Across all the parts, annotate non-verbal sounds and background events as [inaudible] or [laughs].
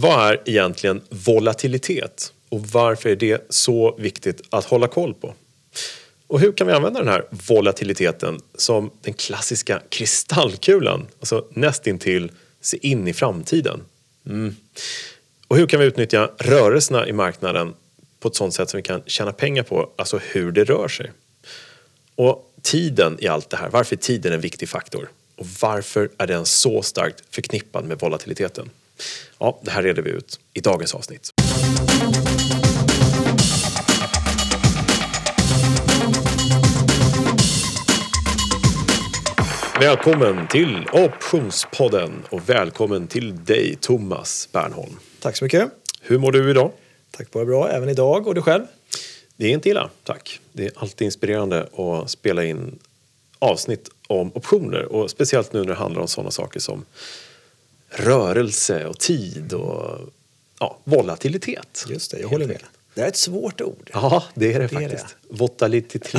Vad är egentligen volatilitet och varför är det så viktigt att hålla koll på? Och hur kan vi använda den här volatiliteten som den klassiska kristallkulan, alltså nästintill se in i framtiden? Mm. Och hur kan vi utnyttja rörelserna i marknaden på ett sådant sätt som vi kan tjäna pengar på, alltså hur det rör sig? Och tiden i allt det här, varför är tiden en viktig faktor? Och varför är den så starkt förknippad med volatiliteten? Ja, det här reder vi ut i dagens avsnitt. Välkommen till Optionspodden och välkommen till dig Thomas Bernholm. Tack så mycket. Hur mår du idag? Tack bara bra, även idag. Och du själv? Det är inte illa, tack. Det är alltid inspirerande att spela in avsnitt om optioner och speciellt nu när det handlar om sådana saker som rörelse och tid och ja, volatilitet. Just det, jag håller med. Det är ett svårt ord. Ja, det är det, Det är faktiskt. Volatilitet.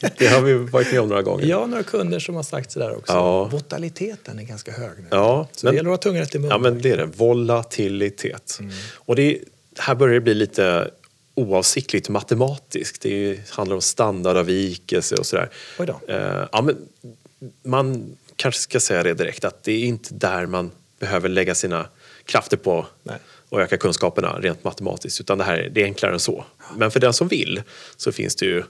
[laughs] Det har vi varit med om några gånger. Jag har några kunder som har sagt sådär också. Ja. Votaliteten är ganska hög nu. Ja, Så men- det gäller att ha tungan rätt i munnen. Ja, men det är det. Volatilitet. Och det är, här börjar det bli lite oavsiktligt matematiskt. Det handlar om standardavvikelse och sådär. Oj då. Eh, ja, men man kanske ska säga det direkt att det är inte där man behöver lägga sina krafter på Nej. och öka kunskaperna rent matematiskt. Utan det här det är enklare än så. Men för den som vill så finns det ju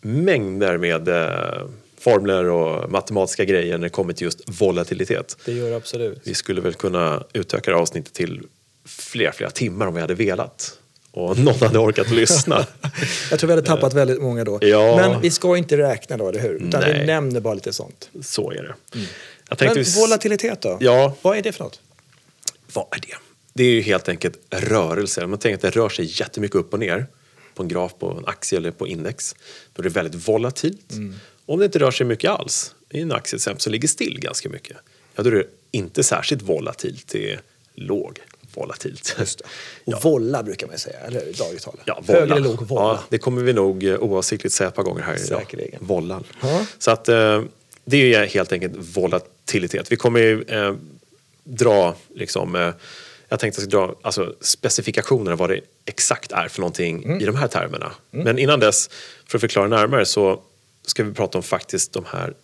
mängder med eh, formler och matematiska grejer när det kommer till just volatilitet. Det gör det absolut. Vi skulle väl kunna utöka det avsnittet till flera, flera timmar om vi hade velat. Och någon hade orkat lyssna. [laughs] Jag tror vi hade tappat väldigt många då. Ja. Men vi ska inte räkna då, eller hur? Utan Nej. vi nämner bara lite sånt. Så är det. Jag Men vi volatilitet då? Ja. Vad är det för något? Vad är det? Det är ju helt enkelt rörelser. Man tänker att det rör sig jättemycket upp och ner på en graf på en aktie eller på index. Då är det väldigt volatilt. Om det inte rör sig mycket alls i en aktie till exempel, som ligger still ganska mycket, ja, då är det inte särskilt volatilt. Det är låg volatilt. Och volla brukar man säga, eller hur? Dagligt tal. Ja, Hög volla. eller låg volla. Ja, det kommer vi nog eh, oavsiktligt säga ett par gånger här idag. Säkerligen. Vollan. Ja. Så att eh, det är helt enkelt volatilitet. Vi kommer ju eh, dra liksom eh, jag tänkte att jag ska dra alltså, specifikationerna vad det exakt är för någonting Mm. i de här termerna. Men innan dess, för att förklara närmare, så ska vi prata om faktiskt de här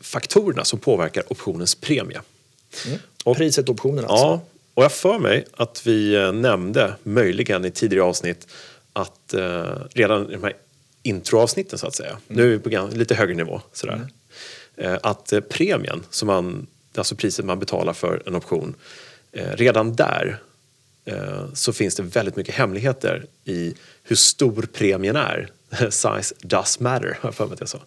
faktorerna som påverkar optionens premie. Och- Priset optionen alltså. Ja, och jag för mig att vi eh, nämnde möjligen i tidigare avsnitt att eh, redan i de här introavsnitten så att säga, nu är vi på lite högre nivå sådär, eh, att eh, premien, som man, alltså priset man betalar för en option, eh, redan där eh, så finns det väldigt mycket hemligheter i hur stor premien är. [laughs] Size does matter, har jag för mig att jag sa.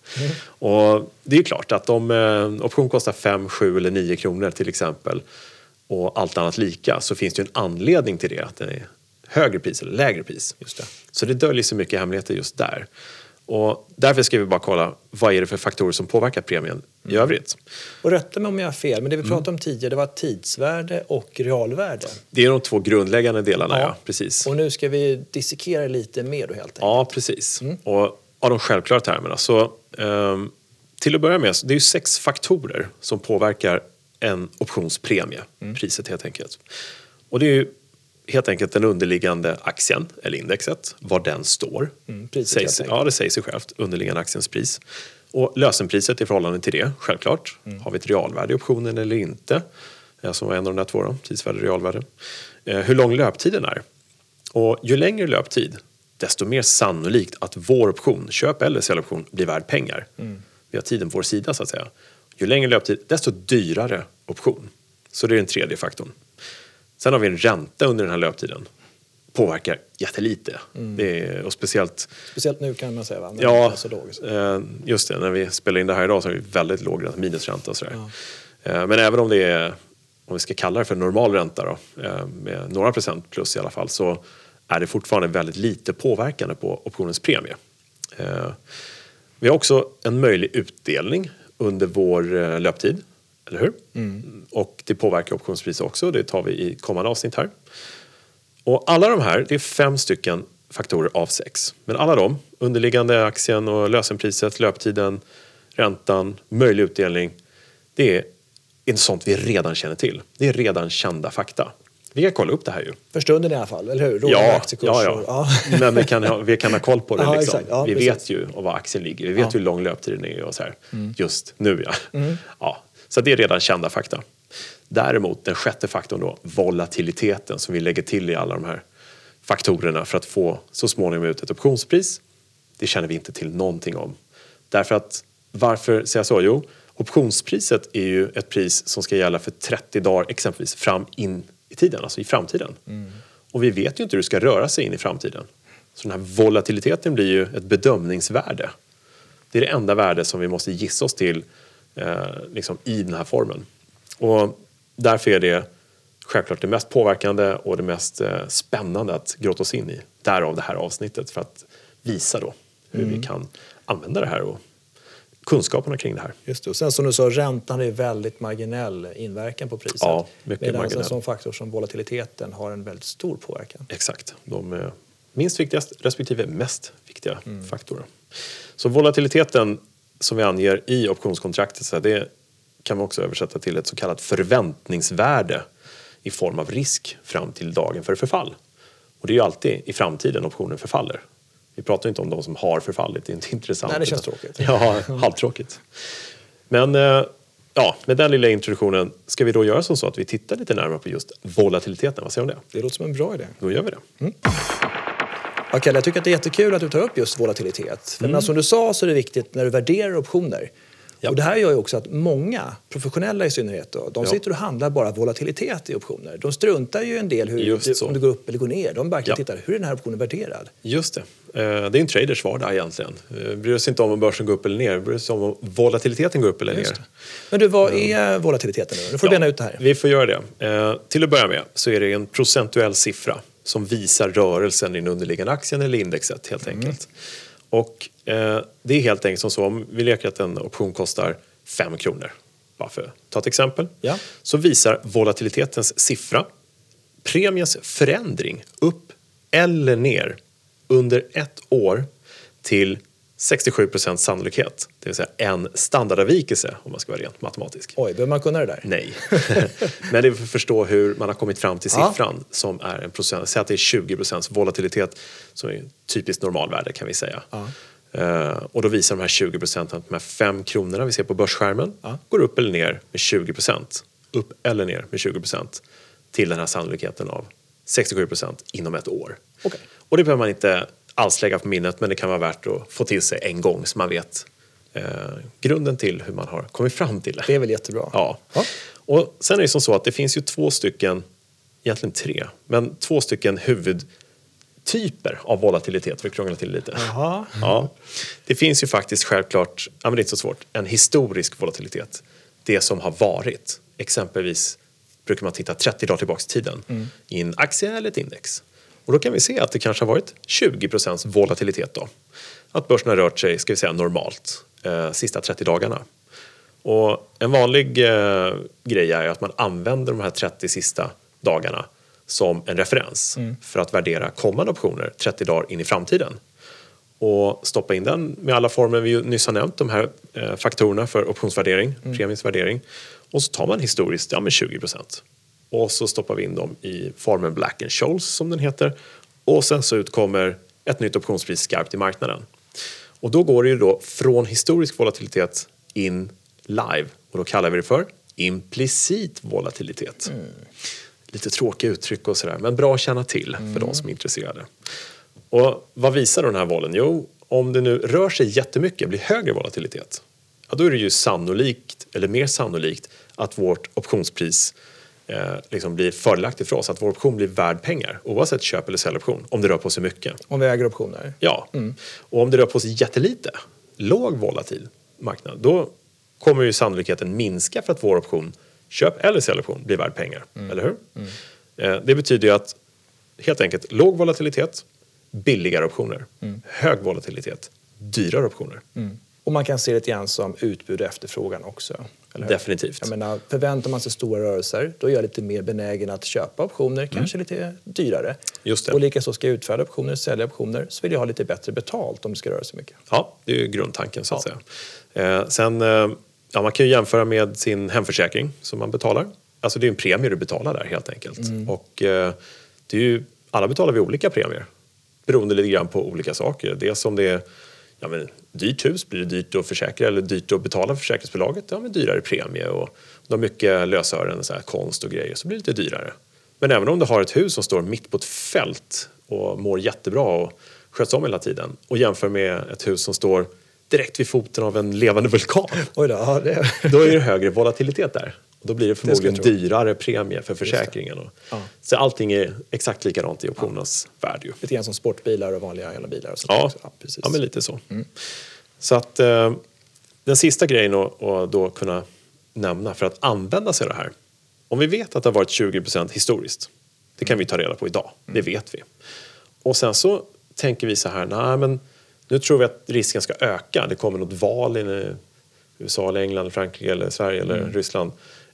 Och det är ju klart att om eh, option kostar 5, 7 eller 9 kronor till exempel och allt annat lika så finns det ju en anledning till det, att det är högre pris eller lägre pris. Just det. Så det döljer sig mycket hemligheter just där. Och därför ska vi bara kolla vad är det för faktorer som påverkar premien i övrigt. Och rätta mig om jag har fel, men det Mm. vi pratade om tidigare det var tidsvärde och realvärde. Det är de två grundläggande delarna, ja. Ja. precis. Och nu ska vi dissekera lite mer då helt enkelt. Ja, precis. Och av de självklara termerna. Så, ehm, till att börja med, det är ju sex faktorer som påverkar en optionspremie, priset helt enkelt. Och det är ju helt enkelt den underliggande aktien, eller indexet, var den står. Mm, priset sägs, ja, det säger sig självt, underliggande aktiens pris. Och lösenpriset i förhållande till det, självklart. Mm. Har vi ett realvärde i optionen eller inte? Som var en av de där två, då, tidsvärde och realvärde. Eh, hur lång löptiden är. Och ju längre löptid, desto mer sannolikt att vår option, köp eller säljoption, blir värd pengar. Vi har tiden på vår sida så att säga. Ju längre löptid, desto dyrare option. Så det är den tredje faktorn. Sen har vi en ränta under den här löptiden. Påverkar jättelite. Det är, och speciellt Speciellt nu kan man säga, va? När Ja, så låg. eh, just det. När vi spelar in det här idag så är det väldigt låg ränta, minusränta och sådär. Eh, men även om det är, om vi ska kalla det för normal ränta då, eh, med några procent plus i alla fall, så är det fortfarande väldigt lite påverkande på optionens premie. Vi har också en möjlig utdelning under vår löptid, eller hur? Och det påverkar optionspriset också, det tar vi i kommande avsnitt här. Och alla de här, det är fem stycken faktorer av sex. Men alla de, underliggande aktien och lösenpriset, löptiden, räntan, möjlig utdelning, det är, är sånt vi redan känner till. Det är redan kända fakta. Vi kan kolla upp det här ju. För stunden i alla fall, eller hur? Rådande Ja, aktiekurser. ja, ja. [laughs] Men vi kan, ha, vi kan ha koll på det. Ja, liksom. Ja, vi precis. vet ju var aktien ligger. Vi vet Ja. Mm. hur lång löptiden är och så här. Just nu ja. ja. Så det är redan kända fakta. Däremot den sjätte faktorn då, volatiliteten som vi lägger till i alla de här faktorerna för att få så småningom ut ett optionspris. Det känner vi inte till någonting om. Därför att, varför säger jag så? Jo, optionspriset är ju ett pris som ska gälla för 30 dagar exempelvis fram in i tiden, alltså i framtiden. Och vi vet ju inte hur det ska röra sig in i framtiden. Så den här volatiliteten blir ju ett bedömningsvärde. Det är det enda värde som vi måste gissa oss till liksom i den här formen. Och därför är det självklart det mest påverkande och det mest eh, spännande att grotta oss in i. Därav det här avsnittet för att visa då hur vi kan använda det här och kunskaperna kring det här. Just det. Och sen som du sa, räntan är väldigt marginell inverkan på priset. Ja, mycket Medan marginell. en sån faktor som volatiliteten har en väldigt stor påverkan. Exakt. De är minst viktigast respektive mest viktiga faktorer. Så volatiliteten som vi anger i optionskontraktet så det kan man också översätta till ett så kallat förväntningsvärde i form av risk fram till dagen för förfall. Och det är ju alltid i framtiden optionen förfaller. Vi pratar inte om de som har förfallit, det är inte intressant. Nej, det känns tråkigt. Ja, halvtråkigt. Men eh, ja, med den lilla introduktionen ska vi då göra som så att vi tittar lite närmare på just volatiliteten. Vad säger du om det? Det låter som en bra idé. Då gör vi det. Ja, Kalle, jag tycker att det är jättekul att du tar upp just volatilitet. För men som du sa så är det viktigt när du värderar optioner. Ja. Och det här gör ju också att många, professionella i synnerhet, då, de Ja. sitter och handlar bara volatilitet i optioner. De struntar ju en del hur, det, om det går upp eller går ner. De verkligen Ja. tittar, hur är den här optionen värderad? Just det. Eh, Det är en traders vardag egentligen. Eh, Bryr sig inte om om börsen går upp eller ner, bryr sig om om volatiliteten går upp eller ner. Men du, vad är volatiliteten nu? Nu får du bena ut det här. Vi får göra det. Eh, till att börja med så är det en procentuell siffra som visar rörelsen i den underliggande aktien eller indexet helt Mm. enkelt. Och eh, det är helt enkelt som så, om vi leker att en option kostar 5 kronor, bara för att ta ett exempel, Ja. så visar volatilitetens siffra premiens förändring upp eller ner under ett år till 67% sannolikhet, det vill säga en standardavvikelse om man ska vara rent matematisk. Oj, behöver man kunna det där? Nej. [laughs] Men det är för att förstå hur man har kommit fram till Ja. siffran som är en procent. Säg att det är 20 procents volatilitet som är typiskt normalvärde kan vi säga. Ja. Eh, och då visar de här 20 procenten att de här 5 kronorna vi ser på börsskärmen Ja. går upp eller ner med 20 procent. Upp eller ner med 20 procent till den här sannolikheten av 67 procent inom ett år. Okej. Och det behöver man inte alls lägga på minnet men det kan vara värt att få till sig en gång så man vet eh, grunden till hur man har kommit fram till det. Det är väl jättebra? Ja. Ja. Och sen är det som så att det finns ju två stycken, egentligen tre, men två stycken huvudtyper av volatilitet för att krångla till lite. Jaha. Ja. Det finns ju faktiskt självklart, ja, men det är inte så svårt, en historisk volatilitet. Det som har varit. Exempelvis brukar man titta 30 dagar tillbaka i tiden i en aktie eller ett index. Och då kan vi se att det kanske har varit 20% volatilitet då. Att börsen har rört sig, ska vi säga normalt, eh, sista 30 dagarna. Och en vanlig eh, grej är att man använder de här 30 sista dagarna som en referens för att värdera kommande optioner 30 dagar in i framtiden. Och stoppa in den med alla former vi nyss har nämnt, de här eh, faktorerna för optionsvärdering, premiens värdering. Och så tar man historiskt ja, med 20 och så stoppar vi in dem i formen Black and Scholes som den heter. Och sen så utkommer ett nytt optionspris skarpt i marknaden. Och då går det ju då från historisk volatilitet in live och då kallar vi det för implicit volatilitet. Lite tråkiga uttryck och sådär men bra att känna till för de som är intresserade. Och vad visar då den här volen? Jo, om det nu rör sig jättemycket, blir högre volatilitet, ja, då är det ju sannolikt, eller mer sannolikt, att vårt optionspris eh, liksom blir fördelaktigt för oss, att vår option blir värd pengar oavsett köp eller säljoption, om det rör på sig mycket. Om vi äger optioner? Ja, och om det rör på sig jättelite, låg volatil marknad, då kommer ju sannolikheten minska för att vår option, köp eller säljoption, blir värd pengar. Eller hur? Eh, Det betyder ju att helt enkelt låg volatilitet, billigare optioner. Hög volatilitet, dyrare optioner. Och man kan se det lite grann som utbud och efterfrågan också. Definitivt. Jag menar, förväntar man sig stora rörelser, då är jag lite mer benägen att köpa optioner, kanske lite dyrare. Mm. Just det. Och likaså ska jag utfärda optioner, sälja optioner, så vill jag ha lite bättre betalt om det ska röra sig mycket. Ja, det är ju grundtanken så att säga. Eh, sen, eh, ja, man kan ju jämföra med sin hemförsäkring som man betalar. alltså det är en premie du betalar där helt enkelt. Och eh, det är ju, alla betalar vi olika premier beroende lite grann på olika saker. Dels om det är ja, men, dyrt hus, blir det dyrt att försäkra eller dyrt att betala för försäkringsbolaget, ja men dyrare premie och de har mycket lösören, så här, konst och grejer, så blir det lite dyrare. Men även om du har ett hus som står mitt på ett fält och mår jättebra och sköts om hela tiden och jämför med ett hus som står direkt vid foten av en levande vulkan. Oj då, ja, det... Då är det högre volatilitet där. Då blir det förmodligen tro. dyrare premie för försäkringen. Ja. Så allting är exakt likadant i optionernas värld ju. Lite grann som sportbilar och vanliga hela bilar och Ja, ja, precis. ja men lite så. Så att eh, den sista grejen att, då kunna nämna för att använda sig av det här. Om vi vet att det har varit 20% historiskt, det kan vi ta reda på idag, det vet vi. Och sen så tänker vi så här, nej men nu tror vi att risken ska öka, det kommer något val i USA, eller England, Frankrike, eller Sverige eller Ryssland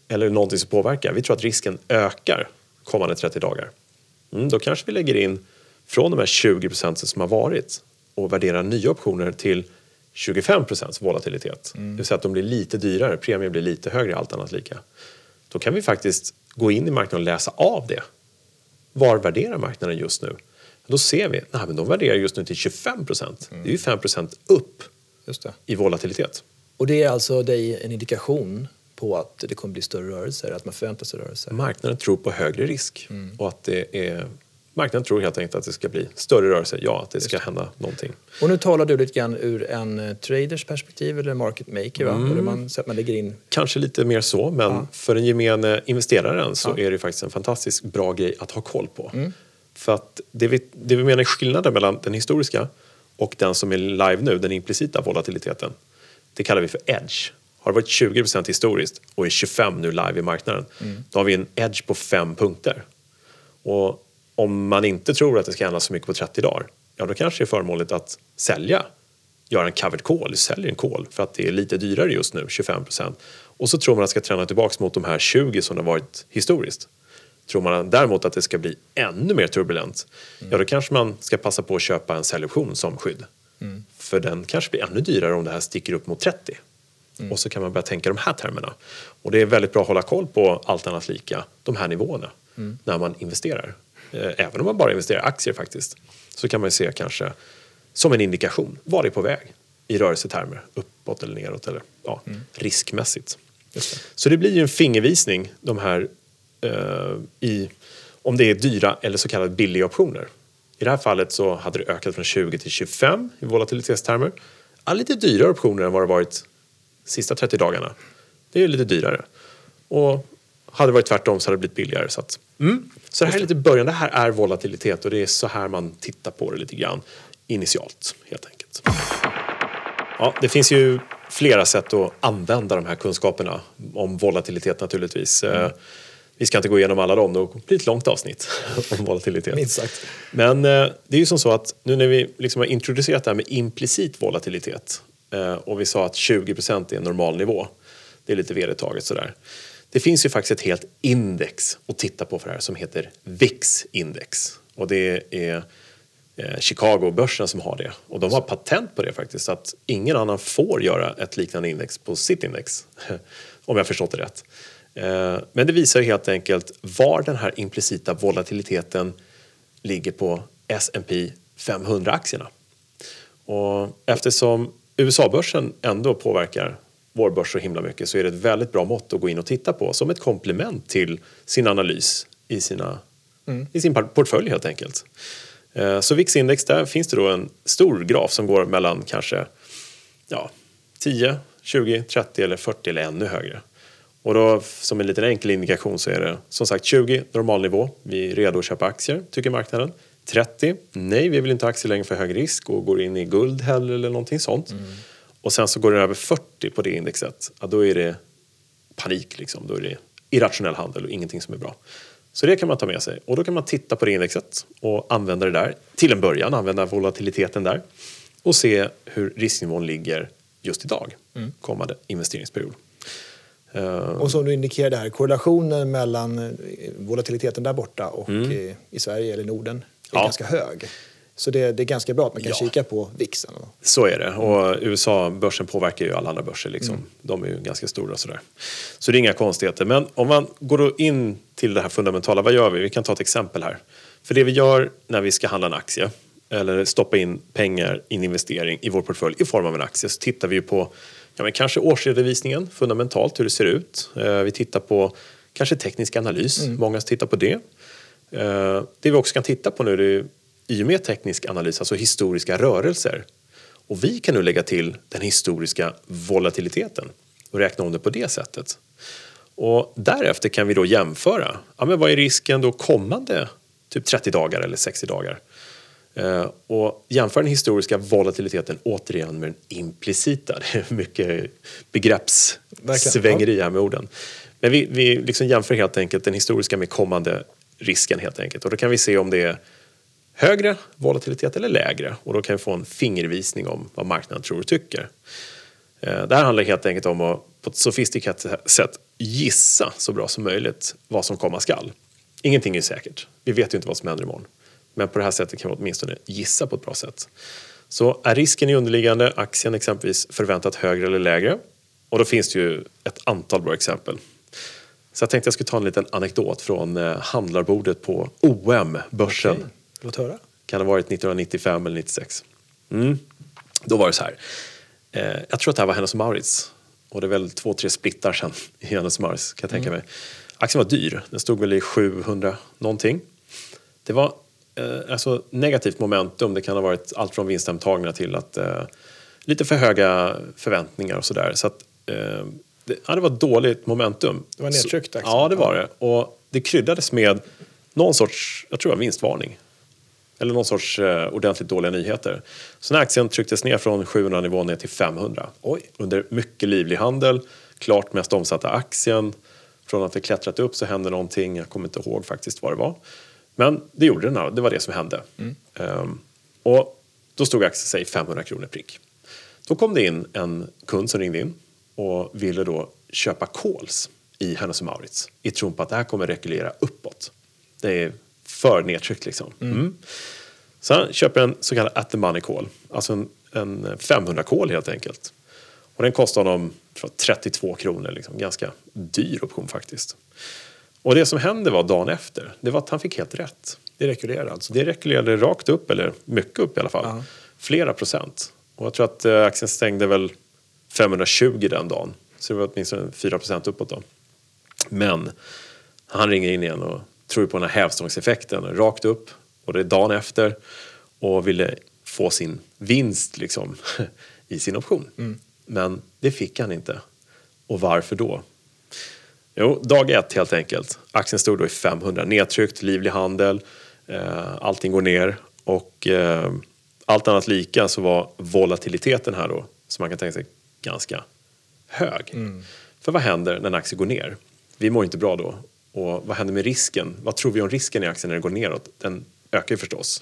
eller någonting som påverkar. Vi tror att risken ökar kommande 30 dagar. Mm, då kanske vi lägger in från de här 20 procenten som har varit och värderar nya optioner till 25 procents volatilitet. Det vill säga att de blir lite dyrare, premien blir lite högre, allt annat lika. Då kan vi faktiskt gå in i marknaden och läsa av det. Var värderar marknaden just nu? Då ser vi att de värderar just nu till 25 procent. Det är ju 5 procent upp Just det. i volatilitet. Och det är alltså dig en indikation på att det kommer bli större rörelser, att man förväntar sig rörelser? Marknaden tror på högre risk och att det är Marknaden tror helt enkelt att det ska bli större rörelse, ja, att det ska hända någonting. Och nu talar du lite grann ur en eh, traders perspektiv eller market maker, va? Mm. Eller man, så att man lägger in... Kanske lite mer så, men Ja. för den gemene investeraren så Ja. är det faktiskt en fantastiskt bra grej att ha koll på. För att det vi, det vi menar är skillnaden mellan den historiska och den som är live nu, den implicita volatiliteten. Det kallar vi för edge. Har varit 20% historiskt och är 25 nu live i marknaden, då har vi en edge på fem punkter. Och om man inte tror att det ska hända så mycket på 30 dagar, ja då kanske det är förmånligt att sälja. Göra en covered call, säljer en call för att det är lite dyrare just nu, 25% Och så tror man att det ska trenda tillbaka mot de här 20 som det har varit historiskt. Tror man däremot att det ska bli ännu mer turbulent, ja då kanske man ska passa på att köpa en säljoption som skydd. För den kanske blir ännu dyrare om det här sticker upp mot 30. Och så kan man börja tänka de här termerna. Och det är väldigt bra att hålla koll på allt annat lika, de här nivåerna, när man investerar. Eh, Även om man bara investerar i aktier faktiskt, så kan man ju se kanske som en indikation, var det är på väg i rörelsetermer, uppåt eller neråt eller ja, riskmässigt. Just det. Så det blir ju en fingervisning de här eh, i om det är dyra eller så kallade billiga optioner. I det här fallet så hade det ökat från 20 till 25 i volatilitetstermer. Ja, lite dyrare optioner än vad det varit sista 30 dagarna. Det är lite dyrare. Och hade det varit tvärtom så hade det blivit billigare. Så, att, mm. så det här är lite början. Det här är volatilitet och det är så här man tittar på det lite grann initialt helt enkelt. Ja, det finns ju flera sätt att använda de här kunskaperna om volatilitet naturligtvis. Eh, Vi ska inte gå igenom alla dem, det blir ett långt avsnitt [laughs] om volatilitet. Minst sagt. Men eh, det är ju som så att nu när vi liksom har introducerat det här med implicit volatilitet Eh, och vi sa att 20% är en normal nivå, det är lite vedertaget sådär. Det finns ju faktiskt ett helt index att titta på för det här som heter VIX-index. Och det är eh, Chicago-börsen som har det. Och de har patent på det faktiskt, så att ingen annan får göra ett liknande index på sitt index. [laughs] om jag förstått det rätt. Eh, men det visar ju helt enkelt var den här implicita volatiliteten ligger på S&P 500-aktierna. Och eftersom USA-börsen ändå påverkar vår börs så himla mycket så är det ett väldigt bra mått att gå in och titta på som ett komplement till sin analys i, sina, i sin portfölj helt enkelt. Eh, Så VIX-index, där finns det då en stor graf som går mellan kanske ja, 10, 20, 30 eller 40 eller ännu högre. Och då som en liten enkel indikation så är det som sagt 20 normalnivå, vi är redo att köpa aktier tycker marknaden. 30, nej vi vill inte ha aktier längre för hög risk och går in i guld heller eller någonting sånt. Och sen så går det över 40 på det indexet, ja, då är det panik liksom, då är det irrationell handel och ingenting som är bra. Så det kan man ta med sig. Och då kan man titta på det indexet och använda det där till en början, använda volatiliteten där och se hur risknivån ligger just idag, kommande investeringsperiod. Eh, Och som du indikerade här, korrelationen mellan eh, volatiliteten där borta och eh, i Sverige eller Norden är Mm. Ja. ganska hög. Så det, det är ganska bra att man kan Ja. kika på VIXen. Så är det. Och USA-börsen påverkar ju alla andra börser. Liksom. De är ju ganska stora sådär. Så det är inga konstigheter. Men om man går in till det här fundamentala, vad gör vi? Vi kan ta ett exempel här. För det vi gör när vi ska handla en aktie eller stoppa in pengar i en investering i vår portfölj i form av en aktie så tittar vi ju på ja, men kanske årsredovisningen fundamentalt, hur det ser ut. Eh, Vi tittar på kanske teknisk analys, många tittar på det. Eh, Det vi också kan titta på nu är i och med teknisk analys, alltså historiska rörelser. Och vi kan nu lägga till den historiska volatiliteten och räkna om det på det sättet. Och därefter kan vi då jämföra. Ja, men vad är risken då kommande typ 30 dagar eller 60 dagar? Eh, och jämföra den historiska volatiliteten återigen med den implicita. [laughs] Det är mycket begreppssvängeri här med orden. Men vi, vi liksom jämför helt enkelt den historiska med kommande risken helt enkelt. Och då kan vi se om det är högre volatilitet eller lägre. Och då kan vi få en fingervisning om vad marknaden tror och tycker. Eh, det här handlar helt enkelt om att på ett sofistikerat sätt gissa så bra som möjligt vad som komma skall. Ingenting är säkert. Vi vet ju inte vad som händer imorgon. Men på det här sättet kan vi åtminstone gissa på ett bra sätt. Så är risken i underliggande aktien exempelvis förväntat högre eller lägre? Och då finns det ju ett antal bra exempel. Så jag tänkte jag skulle ta en liten anekdot från eh, handlarbordet på OM-börsen. Okej, Låt höra. Kan ha varit 1995 eller 96. Mm. Då var det så här. Eh, jag tror att det här var Hennes Mauritz. Och det är väl två, tre splittar sen [laughs] i Hennes Mauritz kan jag tänka mig. Aktien var dyr. Den stod väl i 700 någonting. Det var eh, alltså negativt momentum. Det kan ha varit allt från vinsthemtagningar till att eh, lite för höga förväntningar och sådär. Så att, eh, det, ja, det var dåligt momentum. Det var nedtryckt, Så-. Ja, det var det. Och det kryddades med någon sorts, jag tror det var vinstvarning. Eller någon sorts eh, ordentligt dåliga nyheter. Så när aktien trycktes ner från 700 nivån ner till 500. Oj. Under mycket livlig handel, klart mest omsatta aktien. Från att det klättrat upp så hände någonting, jag kommer inte ihåg faktiskt vad det var. Men det gjorde den, det var det som hände. Ehm, och då stod aktien sig 500 kronor prick. Då kom det in en kund som ringde in och ville då köpa calls i Hennes Mauritz i tron på att det här kommer rekulera uppåt. Det är för nedtryckt liksom. Mm. Så han köper en så kallad at the money call, alltså en, en 500 call helt enkelt. Och den kostar honom tror jag, 32 kronor, liksom. ganska dyr option faktiskt. Och det som hände var dagen efter, det var att han fick helt rätt. Det rekylerar alltså. Det rekylerade rakt upp, eller mycket upp i alla fall. Ja. Flera procent. Och jag tror att eh, aktien stängde väl 520 den dagen. Så det var åtminstone 4 procent uppåt då. Men han ringer in igen och tror på den här hävstångseffekten rakt upp. Och det är dagen efter. Och ville få sin vinst liksom [laughs] i sin option. Men det fick han inte. Och varför då? Jo, dag ett helt enkelt. Aktien stod då i 500, nedtryckt, livlig handel, eh, allting går ner och eh, allt annat lika så var volatiliteten här då, som man kan tänka sig, ganska hög. För vad händer när en aktie går ner? Vi mår inte bra då. Och vad händer med risken? Vad tror vi om risken i aktien när den går neråt? Den ökar ju förstås.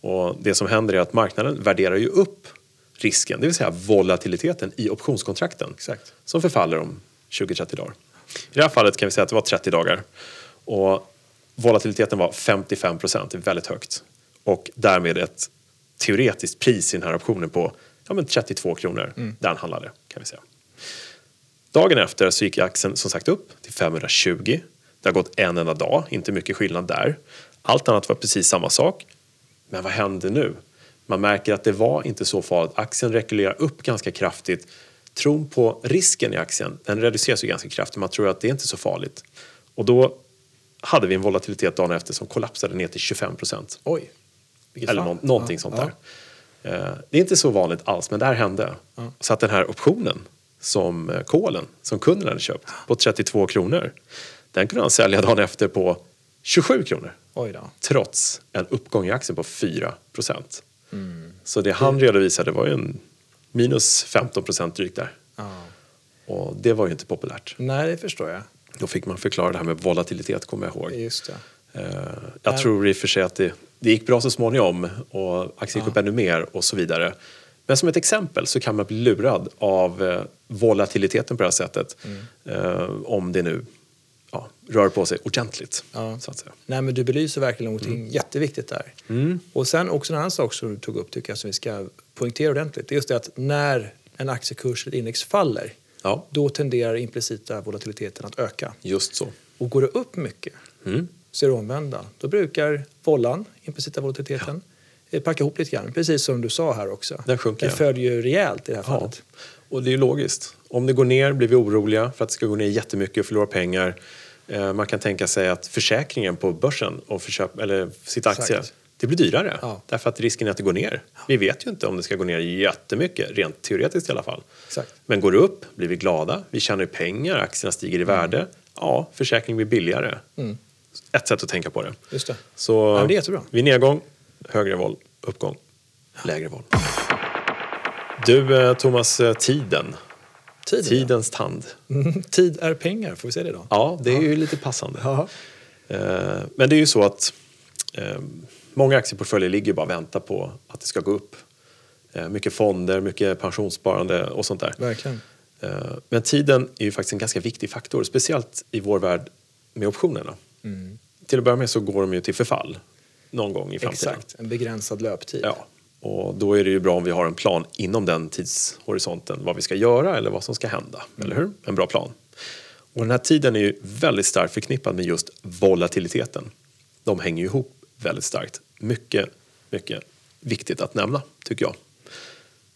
Och det som händer är att marknaden värderar ju upp risken, det vill säga volatiliteten i optionskontrakten Exakt. som förfaller om 20-30 dagar. I det här fallet kan vi säga att det var 30 dagar och volatiliteten var 55 procent, det är väldigt högt. Och därmed ett teoretiskt pris i den här optionen på ja, men 32 kronor där den handlade kan vi säga. Dagen efter så gick aktien som sagt upp till 520. Det har gått en enda dag, inte mycket skillnad där. Allt annat var precis samma sak. Men vad hände nu? Man märker att det var inte så farligt. Aktien rekylerar upp ganska kraftigt. Tron på risken i aktien den reduceras ju ganska kraftigt. Man tror att det är inte så farligt. Och då hade vi en volatilitet dagen efter som kollapsade ner till 25 procent. Oj. Eller fall. nå- någonting Ja, sånt ja. där. Eh, Det är inte så vanligt alls, men det här hände. Så att den här optionen som eh, kolen, som kunden hade köpt på 32 kronor, den kunde han sälja dagen efter på 27 kronor. Trots en uppgång i aktien på 4 procent. Mm. Så det han redovisade var ju en minus 15 procent drygt där. Ja. Och det var ju inte populärt. Nej, det förstår jag. Då fick man förklara det här med volatilitet, kommer jag ihåg. Just det. Eh, Jag tror i och för sig att det, det gick bra så småningom och aktien gick upp ännu mer och så vidare. Men som ett exempel så kan man bli lurad av eh, volatiliteten på det här sättet. Mm. Eh, om det nu ja, rör på sig ordentligt. Ja. Så att säga. Nej, men du belyser verkligen någonting Mm. jätteviktigt där. Och sen också en annan sak som du tog upp tycker jag som vi ska poängtera ordentligt. Det är just det att när en aktiekurs eller index faller Ja, då tenderar implicita volatiliteten att öka. just så. Och går det upp mycket Mm. Så är det omvända. Då brukar vollan, implicita volatiliteten, eh, packa ihop lite grann. Precis som du sa här också. Den sjunker, Den ja. följer ju rejält i det här Ja. fallet. Och det är ju logiskt. Om det går ner blir vi oroliga för att det ska gå ner jättemycket och förlora pengar. Eh, Man kan tänka sig att försäkringen på börsen och för köp, eller sitt aktie, Exakt. det blir dyrare. Ja. Därför att risken är att det går ner. Vi vet ju inte om det ska gå ner jättemycket, rent teoretiskt i alla fall. Exakt. Men går det upp blir vi glada, vi tjänar pengar, aktierna stiger i värde. Ja, försäkringen blir billigare. Ett sätt att tänka på det. Just det. Så Ja, det är jättebra. vid nedgång, högre vol, uppgång, lägre vol. Du eh, Thomas, eh, tiden. Tiden, Tidens tand. ja. Mm, Tid är pengar, får vi säga det då? Ja, det är ju lite passande. Ja. Eh, Men det är ju så att många aktieportföljer ligger bara och väntar på att det ska gå upp. Mycket fonder, mycket pensionssparande och sånt där. Verkligen. Men tiden är ju faktiskt en ganska viktig faktor, speciellt i vår värld med optionerna. Mm. Till att börja med så går de ju till förfall någon gång i framtiden. Exakt, en begränsad löptid. Ja, och då är det ju bra om vi har en plan inom den tidshorisonten vad vi ska göra eller vad som ska hända. Eller hur? En bra plan. Och den här tiden är ju väldigt starkt förknippad med just volatiliteten. De hänger ju ihop väldigt starkt. Mycket, mycket viktigt att nämna, tycker jag.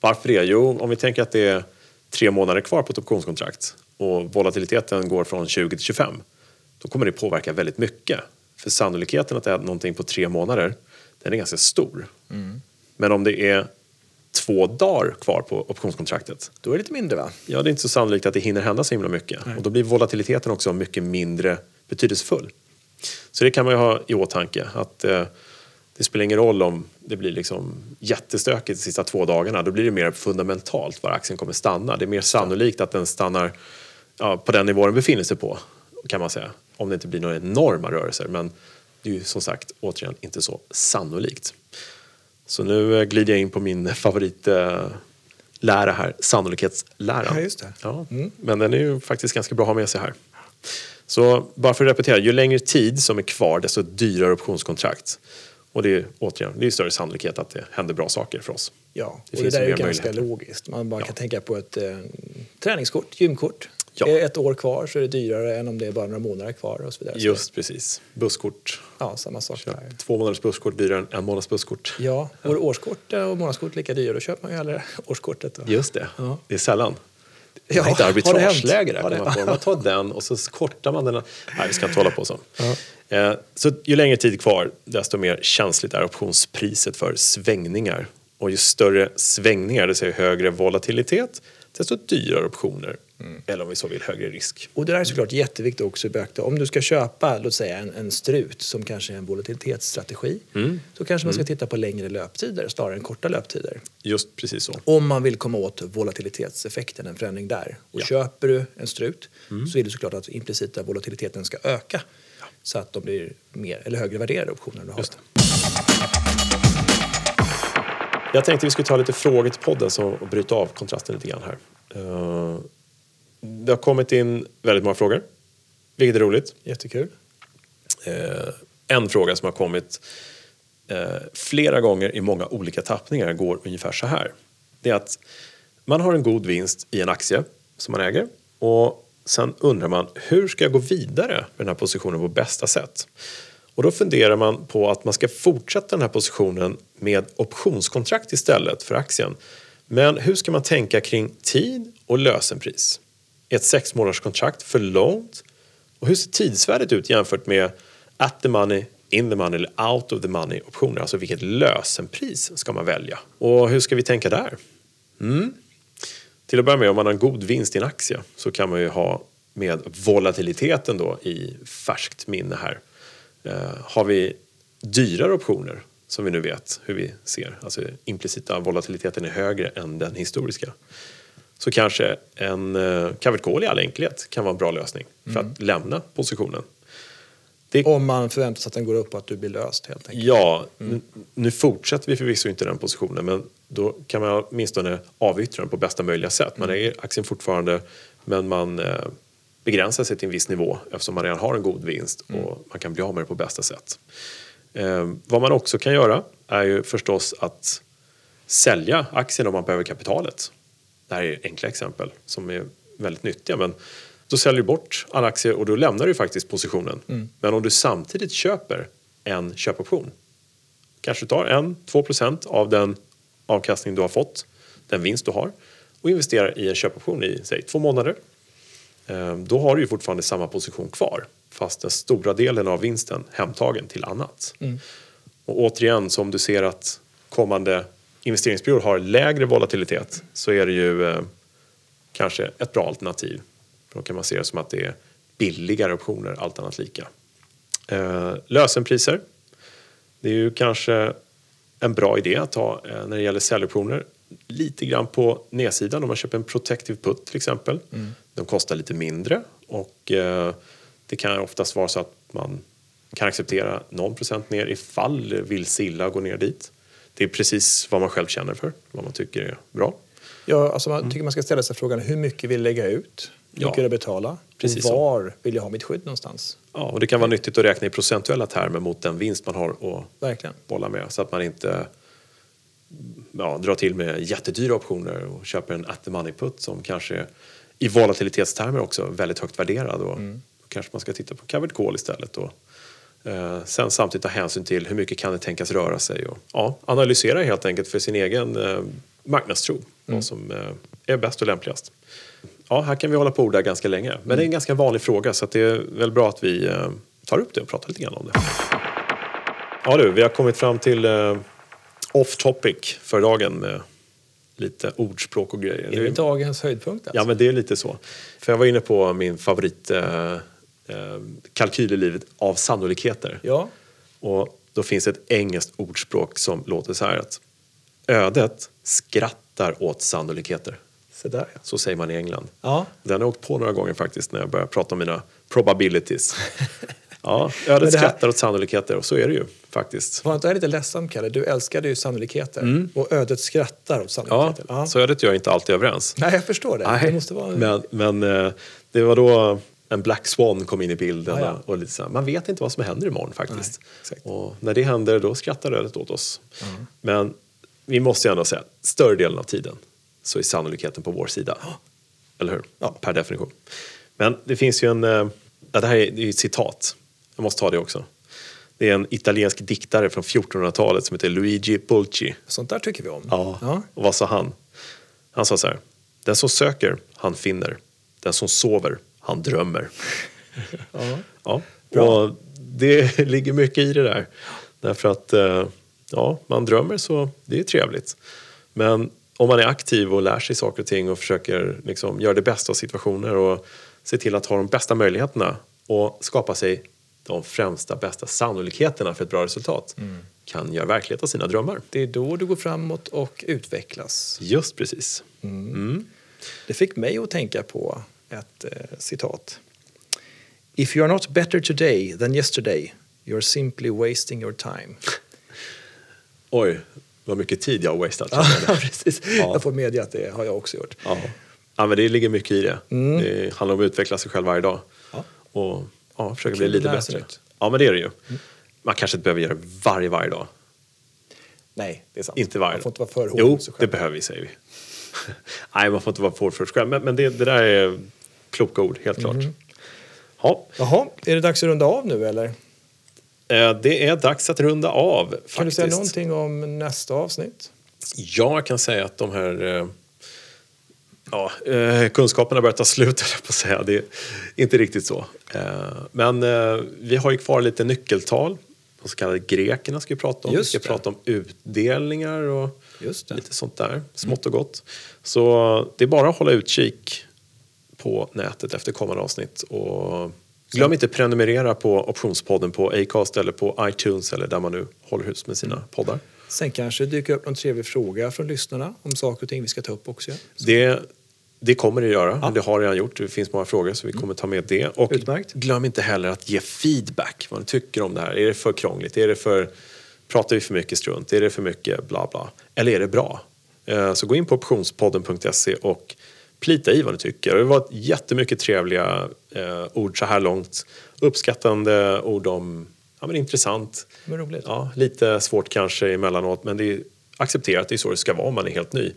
Varför det? Jo, om vi tänker att det är tre månader kvar på ett optionskontrakt och volatiliteten går från 20 till 25 då kommer det påverka väldigt mycket. För sannolikheten att det är någonting på tre månader den är ganska stor. Men om det är två dagar kvar på optionskontraktet Då är det lite mindre va? ja, det är inte så sannolikt att det hinner hända så himla mycket. Och då blir volatiliteten också mycket mindre betydelsefull. Så det kan man ju ha i åtanke. Att eh, det spelar ingen roll om det blir liksom jättestökigt de sista två dagarna. Då blir det mer fundamentalt var aktien kommer stanna. Det är mer sannolikt att den stannar ja, på den nivå den befinner sig på. Kan man säga. Om det inte blir några enorma rörelser. Men det är ju som sagt återigen inte så sannolikt. Så nu eh, glider jag in på min favoritlära här, sannolikhetsläran. Ja, just det. Ja, Men den är ju faktiskt ganska bra att ha med sig här. Så bara för att repetera, ju längre tid som är kvar desto dyrare optionskontrakt. Och det är återigen, det är större sannolikhet att det händer bra saker för oss. Ja, Det och det där är ju ganska logiskt. Man bara Ja. kan tänka på ett eh, träningskort, gymkort. Ja. Är ett år kvar så är det dyrare än om det är bara några månader kvar och så vidare. Just precis. Busskort. Ja, samma sak Köp där. två månaders busskort dyrare än en månads busskort. Ja, och årskort och månadskort lika dyra. Då köper man ju hellre [laughs] årskortet. Då. Just det. Ja. Det är sällan. Ja, Ja, ett det hänt? arbitrageläge där. Man, får. man tar den och så kortar man den. Nej, vi ska inte hålla på så. Eh, så ju längre tid kvar, desto mer känsligt är optionspriset för svängningar. Och ju större svängningar, det vill säga högre volatilitet, desto dyrare optioner. Mm. Eller om vi så vill, högre risk. Och det där är såklart jätteviktigt också att beakta. Om du ska köpa låt säga en, en strut som kanske är en volatilitetsstrategi Mm. så kanske man ska titta på längre löptider snarare än korta löptider. Just precis så. Om man vill komma åt volatilitetseffekten, en förändring där. Och Ja. köper du en strut så är det såklart att implicita volatiliteten ska öka så att de blir mer eller högre värderade optioner du har. Just Jag tänkte vi skulle ta lite frågor till podden så, och bryta av kontrasten lite grann här. Eh, det har kommit in väldigt många frågor, vilket är roligt. Jättekul. Eh, en fråga som har kommit eh, flera gånger i många olika tappningar går ungefär så här. Det är att man har en god vinst i en aktie som man äger och sen undrar man hur ska jag gå vidare med den här positionen på bästa sätt? Och då funderar man på att man ska fortsätta den här positionen med optionskontrakt istället för aktien. Men hur ska man tänka kring tid och lösenpris? Är ett sex månaders kontrakt för långt? Och hur ser tidsvärdet ut jämfört med at the money, in the money eller out of the money optioner? Alltså vilket lösenpris ska man välja? Och hur ska vi tänka där? Mm. Till att börja med, om man har en god vinst i en aktie så kan man ju ha med volatiliteten då i färskt minne här. Eh, har vi dyrare optioner som vi nu vet hur vi ser, alltså implicita volatiliteten är högre än den historiska så kanske en eh, covered call i all enkelhet kan vara en bra lösning för att lämna positionen. Det, Om man förväntar sig att den går upp och att du blir löst helt enkelt. Ja, nu, nu fortsätter vi förvisso inte den positionen men då kan man åtminstone avyttra den på bästa möjliga sätt. Man äger aktien fortfarande men man eh, begränsa sig till en viss nivå eftersom man redan har en god vinst och man kan bli av med det på bästa sätt. Eh, vad man också kan göra är ju förstås att sälja aktien om man behöver kapitalet. Det här är enkla exempel som är väldigt nyttiga. Men då säljer du bort alla aktier och då lämnar du faktiskt positionen. Men om du samtidigt köper en köpoption kanske tar 1-2% av den avkastning du har fått, den vinst du har och investerar i en köpoption i säg två månader. Eh, Då har du ju fortfarande samma position kvar fast den stora delen av vinsten hemtagen till annat. Och återigen, så om du ser att kommande investeringsperiod har lägre volatilitet så är det ju eh, kanske ett bra alternativ. För då kan man se det som att det är billigare optioner, allt annat lika. Eh, lösenpriser. Det är ju kanske en bra idé att ta eh, när det gäller säljoptioner. Lite grann på nedsidan om man köper en protective put till exempel. De kostar lite mindre och eh, det kan oftast vara så att man kan acceptera någon procent ner ifall vill sig illa gå ner dit. Det är precis vad man själv känner för, vad man tycker är bra. Ja, alltså man tycker man ska ställa sig frågan hur mycket vill jag lägga ut? Hur Ja. mycket jag betala? Precis och så. var vill jag ha mitt skydd någonstans? Ja, och det kan vara nyttigt att räkna i procentuella termer mot den vinst man har att Verkligen. bolla med så att man inte ja, drar till med jättedyra optioner och köper en at the money put som kanske i volatilitetstermer också väldigt högt värderad. Och Då kanske man ska titta på covered call istället. Och, sen samtidigt ta hänsyn till hur mycket kan det tänkas röra sig och ja, analysera helt enkelt för sin egen eh, marknadstro vad som eh, är bäst och lämpligast. Ja, här kan vi hålla på och orda ganska länge. Men det är en ganska vanlig fråga så det är väl bra att vi eh, tar upp det och pratar lite grann om det. Ja du, vi har kommit fram till eh, off topic för dagen med lite ordspråk och grejer. Är det dagens höjdpunkt alltså? Ja, men det är lite så. För jag var inne på min favorit eh, kalkyl i livet av sannolikheter. Ja. Och då finns ett engelskt ordspråk som låter så här att ödet skrattar åt sannolikheter. Så där ja. Så säger man i England. Ja. Den har jag åkt på några gånger faktiskt när jag börjar prata om mina probabilities. [laughs] Ja, ödet här- skrattar åt sannolikheter och så är det ju faktiskt. Var inte det lite ledsamt, Kalle? Du älskade ju sannolikheter. Och ödet skrattar åt Mm. Ja, sannolikheter. så ödet är inte alltid överens. Nej, jag förstår det. Det måste vara... Men, men eh, det var då en Black Swan kom in i bilden. Ah, ja. och, lite så här, man vet inte vad som händer imorgon faktiskt. Nej, och när det händer då skrattar ödet åt oss. Men vi måste ju ändå säga, större delen av tiden så är sannolikheten på vår sida. Eller hur? Ja. Per definition. Men det finns ju en, eh, ja, det här är, det är ett citat, jag måste ta det också. Det är en italiensk diktare från 1400-talet som heter Luigi Pulci. Sånt där tycker vi om. Ja. Ja. Och vad sa han? Han sa så här. Den som söker, han finner. Den som sover, han drömmer. Ja. Ja. Bra. Och det [laughs] ligger mycket i det där. Därför att eh, ja, man drömmer så det är trevligt. Men om man är aktiv och lär sig saker och ting och försöker liksom göra det bästa av situationer och se till att ha de bästa möjligheterna och skapa sig de främsta, bästa sannolikheterna för ett bra resultat kan göra verklighet av sina drömmar. Det är då du går framåt och utvecklas. Just precis. Det fick mig att tänka på ett eh, citat. If you are not better today than yesterday you are simply wasting your time. [laughs] Oj, vad mycket tid jag har wasted. [laughs] ja, precis. Ja. Jag får medge att det har jag också gjort. Ja. ja, men det ligger mycket i det. Det handlar om att utveckla sig själv varje dag. Ja. Och ja, försöka bli lite bättre. nytt. Ja, men det är det ju. Man kanske inte behöver göra det varje, varje dag. Nej, det är sant. Inte varje Man får inte vara för hård Jo, det behöver vi, säger vi. [laughs] Nej, man får inte vara för hård för sig själv. Men, men det, det där är kloka ord, helt klart. Mhm. Ja, Jaha, är det dags att runda av nu eller? eh, det är dags att runda av. Faktiskt. Kan du säga någonting om nästa avsnitt? Ja, jag kan säga att de här eh, ja, eh, kunskaperna börjar ta slut, [laughs] jag på att säga. Det är inte riktigt så. Men vi har ju kvar lite nyckeltal. De så kallade grekerna ska vi prata om. Just vi ska det. prata om utdelningar och lite sånt där. Smått och gott. Så det är bara att hålla utkik på nätet efter kommande avsnitt. Och glöm inte prenumerera på Optionspodden på Acast eller på iTunes eller där man nu håller hus med sina poddar. Sen kanske det dyker upp någon trevlig fråga från lyssnarna om saker och ting vi ska ta upp också. Det, det kommer det göra, Ja. det har redan gjort. Det finns många frågor så vi kommer ta med det. Och Utmärkt. glöm inte heller att ge feedback vad ni tycker om det här. Är det för krångligt? Är det för, pratar vi för mycket strunt? Är det för mycket bla bla? Eller är det bra? Eh, Så gå in på optionspodden.se och plita i vad ni tycker. Det har varit jättemycket trevliga eh, ord så här långt. Uppskattande ord om ja, men intressant. Men roligt. Ja, lite svårt kanske emellanåt men det är accepterat, det är så det ska vara om man är helt ny.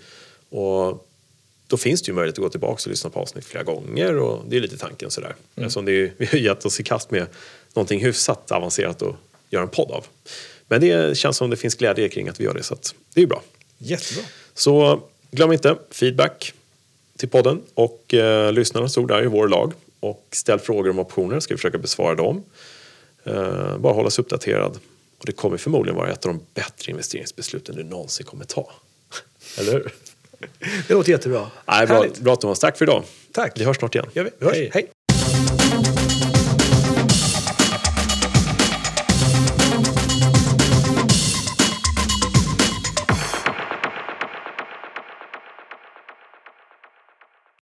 Och då finns det ju möjlighet att gå tillbaka och lyssna på avsnitt flera gånger och det är lite tanken sådär. Mm. Eftersom det är, [laughs] vi har gett oss i kast med någonting hyfsat avancerat att göra en podd av. Men det känns som det finns glädje kring att vi gör det så det är bra. Jättebra. Så glöm inte feedback till podden och eh, lyssnarnas ord är i vår lag. Och ställ frågor om optioner ska vi försöka besvara dem. Eh, bara hålla sig uppdaterad. Och det kommer förmodligen vara ett av de bättre investeringsbesluten du någonsin kommer ta. [laughs] Eller hur? Det låter jättebra. Nej, bra, bra Thomas, tack för idag. Tack. Vi hörs snart igen. Gör vi. vi hörs. Hej. Hej.